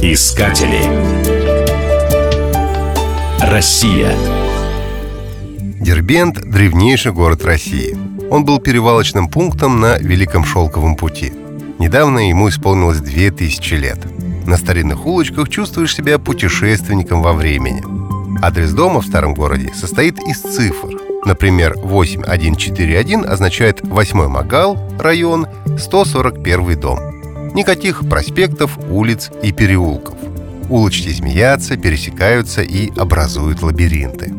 Искатели. Россия. Дербент – древнейший город России. Он был перевалочным пунктом на Великом Шелковом пути. Недавно ему исполнилось 2000 лет. На старинных улочках чувствуешь себя путешественником во времени. Адрес дома в старом городе состоит из цифр. Например, 8141 означает 8 Магал, район, 141 дом. Никаких проспектов, улиц и переулков. Улочки змеятся, пересекаются и образуют лабиринты.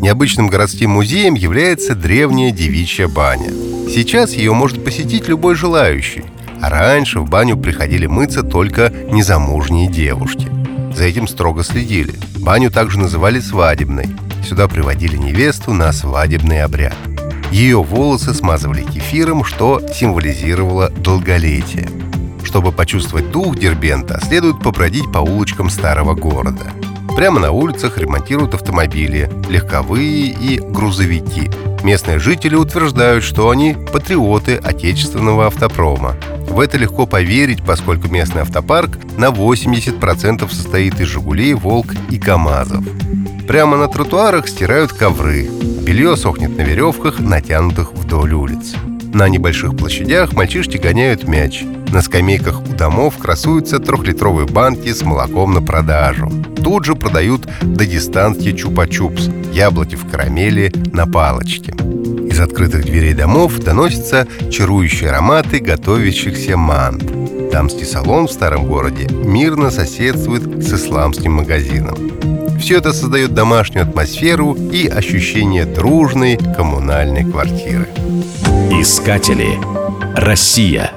Необычным городским музеем является древняя девичья баня. Сейчас ее может посетить любой желающий, а раньше в баню приходили мыться только незамужние девушки. За этим строго следили. Баню также называли свадебной. Сюда приводили невесту на свадебный обряд. Ее волосы смазывали кефиром, что символизировало долголетие. Чтобы почувствовать дух Дербента, следует побродить по улочкам старого города – Прямо на улицах ремонтируют автомобили, легковые и грузовики. Местные жители утверждают, что они патриоты отечественного автопрома. В это легко поверить, поскольку местный автопарк на 80% состоит из «Жигулей», «Волк» и «КамАЗов». Прямо на тротуарах стирают ковры. Белье сохнет на веревках, натянутых вдоль улиц. На небольших площадях мальчишки гоняют мяч. На скамейках у домов красуются трехлитровые банки с молоком на продажу. Тут же продают дагестанский чупа-чупс, яблоки в карамели на палочке. Из открытых дверей домов доносятся чарующие ароматы готовящихся мант. Дамский салон в старом городе мирно соседствует с исламским магазином. Все это создает домашнюю атмосферу и ощущение дружной коммунальной квартиры. Искатели. Россия.